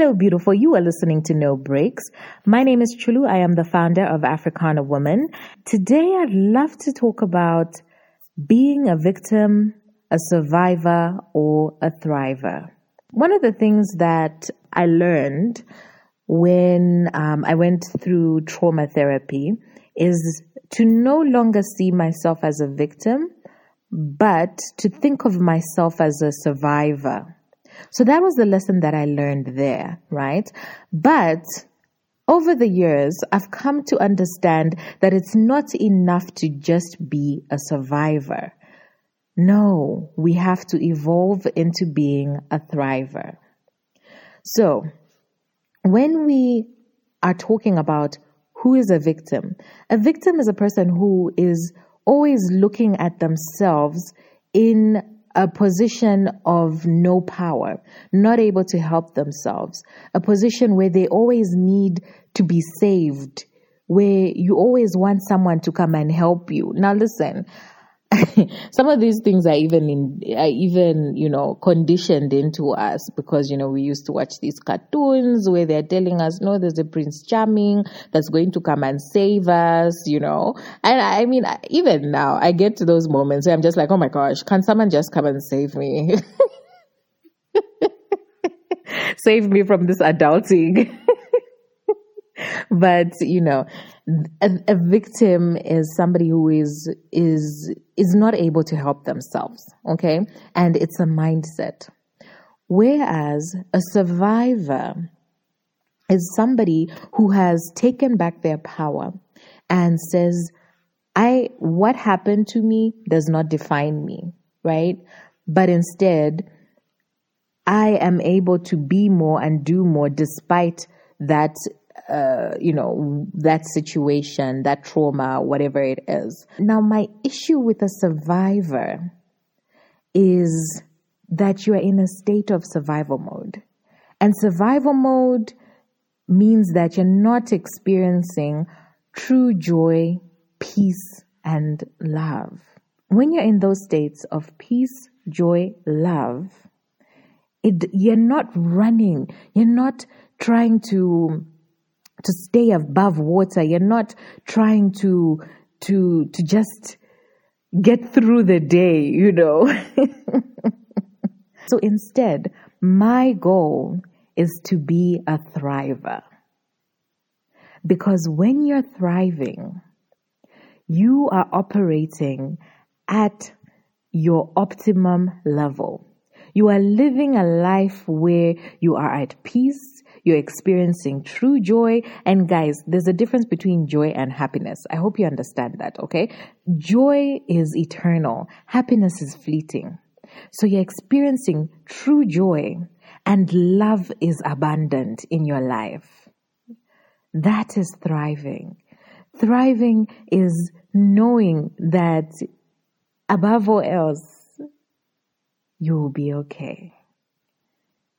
Hello, beautiful. You are listening to No Breaks. My name is Chulu. I am the founder of Africana Woman. Today, I'd love to talk about being a victim, a survivor, or a thriver. One of the things that I learned when um, I went through trauma therapy is to no longer see myself as a victim, but to think of myself as a survivor. So that was the lesson that I learned there, right? But over the years, I've come to understand that it's not enough to just be a survivor. No, we have to evolve into being a thriver. So, when we are talking about who is a victim, a victim is a person who is always looking at themselves in a position of no power, not able to help themselves, a position where they always need to be saved, where you always want someone to come and help you. Now, listen, some of these things are even in are even you know conditioned into us because you know we used to watch these cartoons where they're telling us no there's a prince charming that's going to come and save us you know? And i mean even now i get to those moments where i'm just like oh my gosh can someone just come and save me? Save me from this adulting but you know a, a, victim is somebody who is is is not able to help themselves okay? And it's a mindset. Whereas a survivor is somebody who has taken back their power and says i what happened to me does not define me right? But instead i am able to be more and do more despite that uh, you know, that situation, that trauma, whatever it is. Now, my issue with a survivor is that you are in a state of survival mode. And survival mode means that you're not experiencing true joy, peace, and love. When you're in those states of peace, joy, love, it, you're not running, you're not trying to to stay above water. You're not trying to, to, to just get through the day, you know. so instead, my goal is to be a thriver. Because when you're thriving, you are operating at your optimum level. You are living a life where you are at peace, you're experiencing true joy. And guys, there's a difference between joy and happiness. I hope you understand that, okay? Joy is eternal, happiness is fleeting. So you're experiencing true joy and love is abundant in your life. That is thriving. Thriving is knowing that above all else, you will be okay.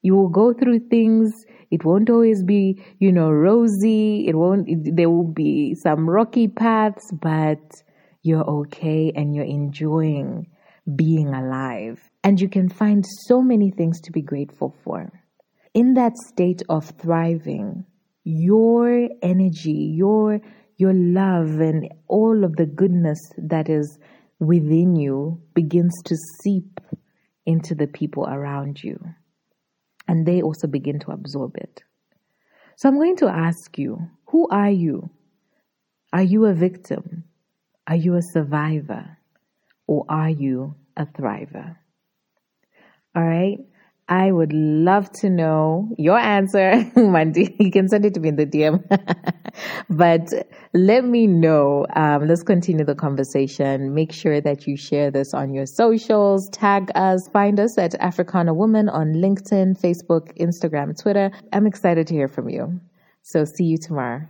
You will go through things. It won't always be, you know, rosy. It won't, it, there will be some rocky paths, but you're okay and you're enjoying being alive. And you can find so many things to be grateful for. In that state of thriving, your energy, your, your love and all of the goodness that is within you begins to seep into the people around you and they also begin to absorb it. So I'm going to ask you, who are you? Are you a victim? Are you a survivor? Or are you a thriver? All right. I would love to know your answer, Mandy. You can send it to me in the DM. but let me know. Um, let's continue the conversation. Make sure that you share this on your socials. Tag us. Find us at Africana Woman on LinkedIn, Facebook, Instagram, Twitter. I'm excited to hear from you. So see you tomorrow.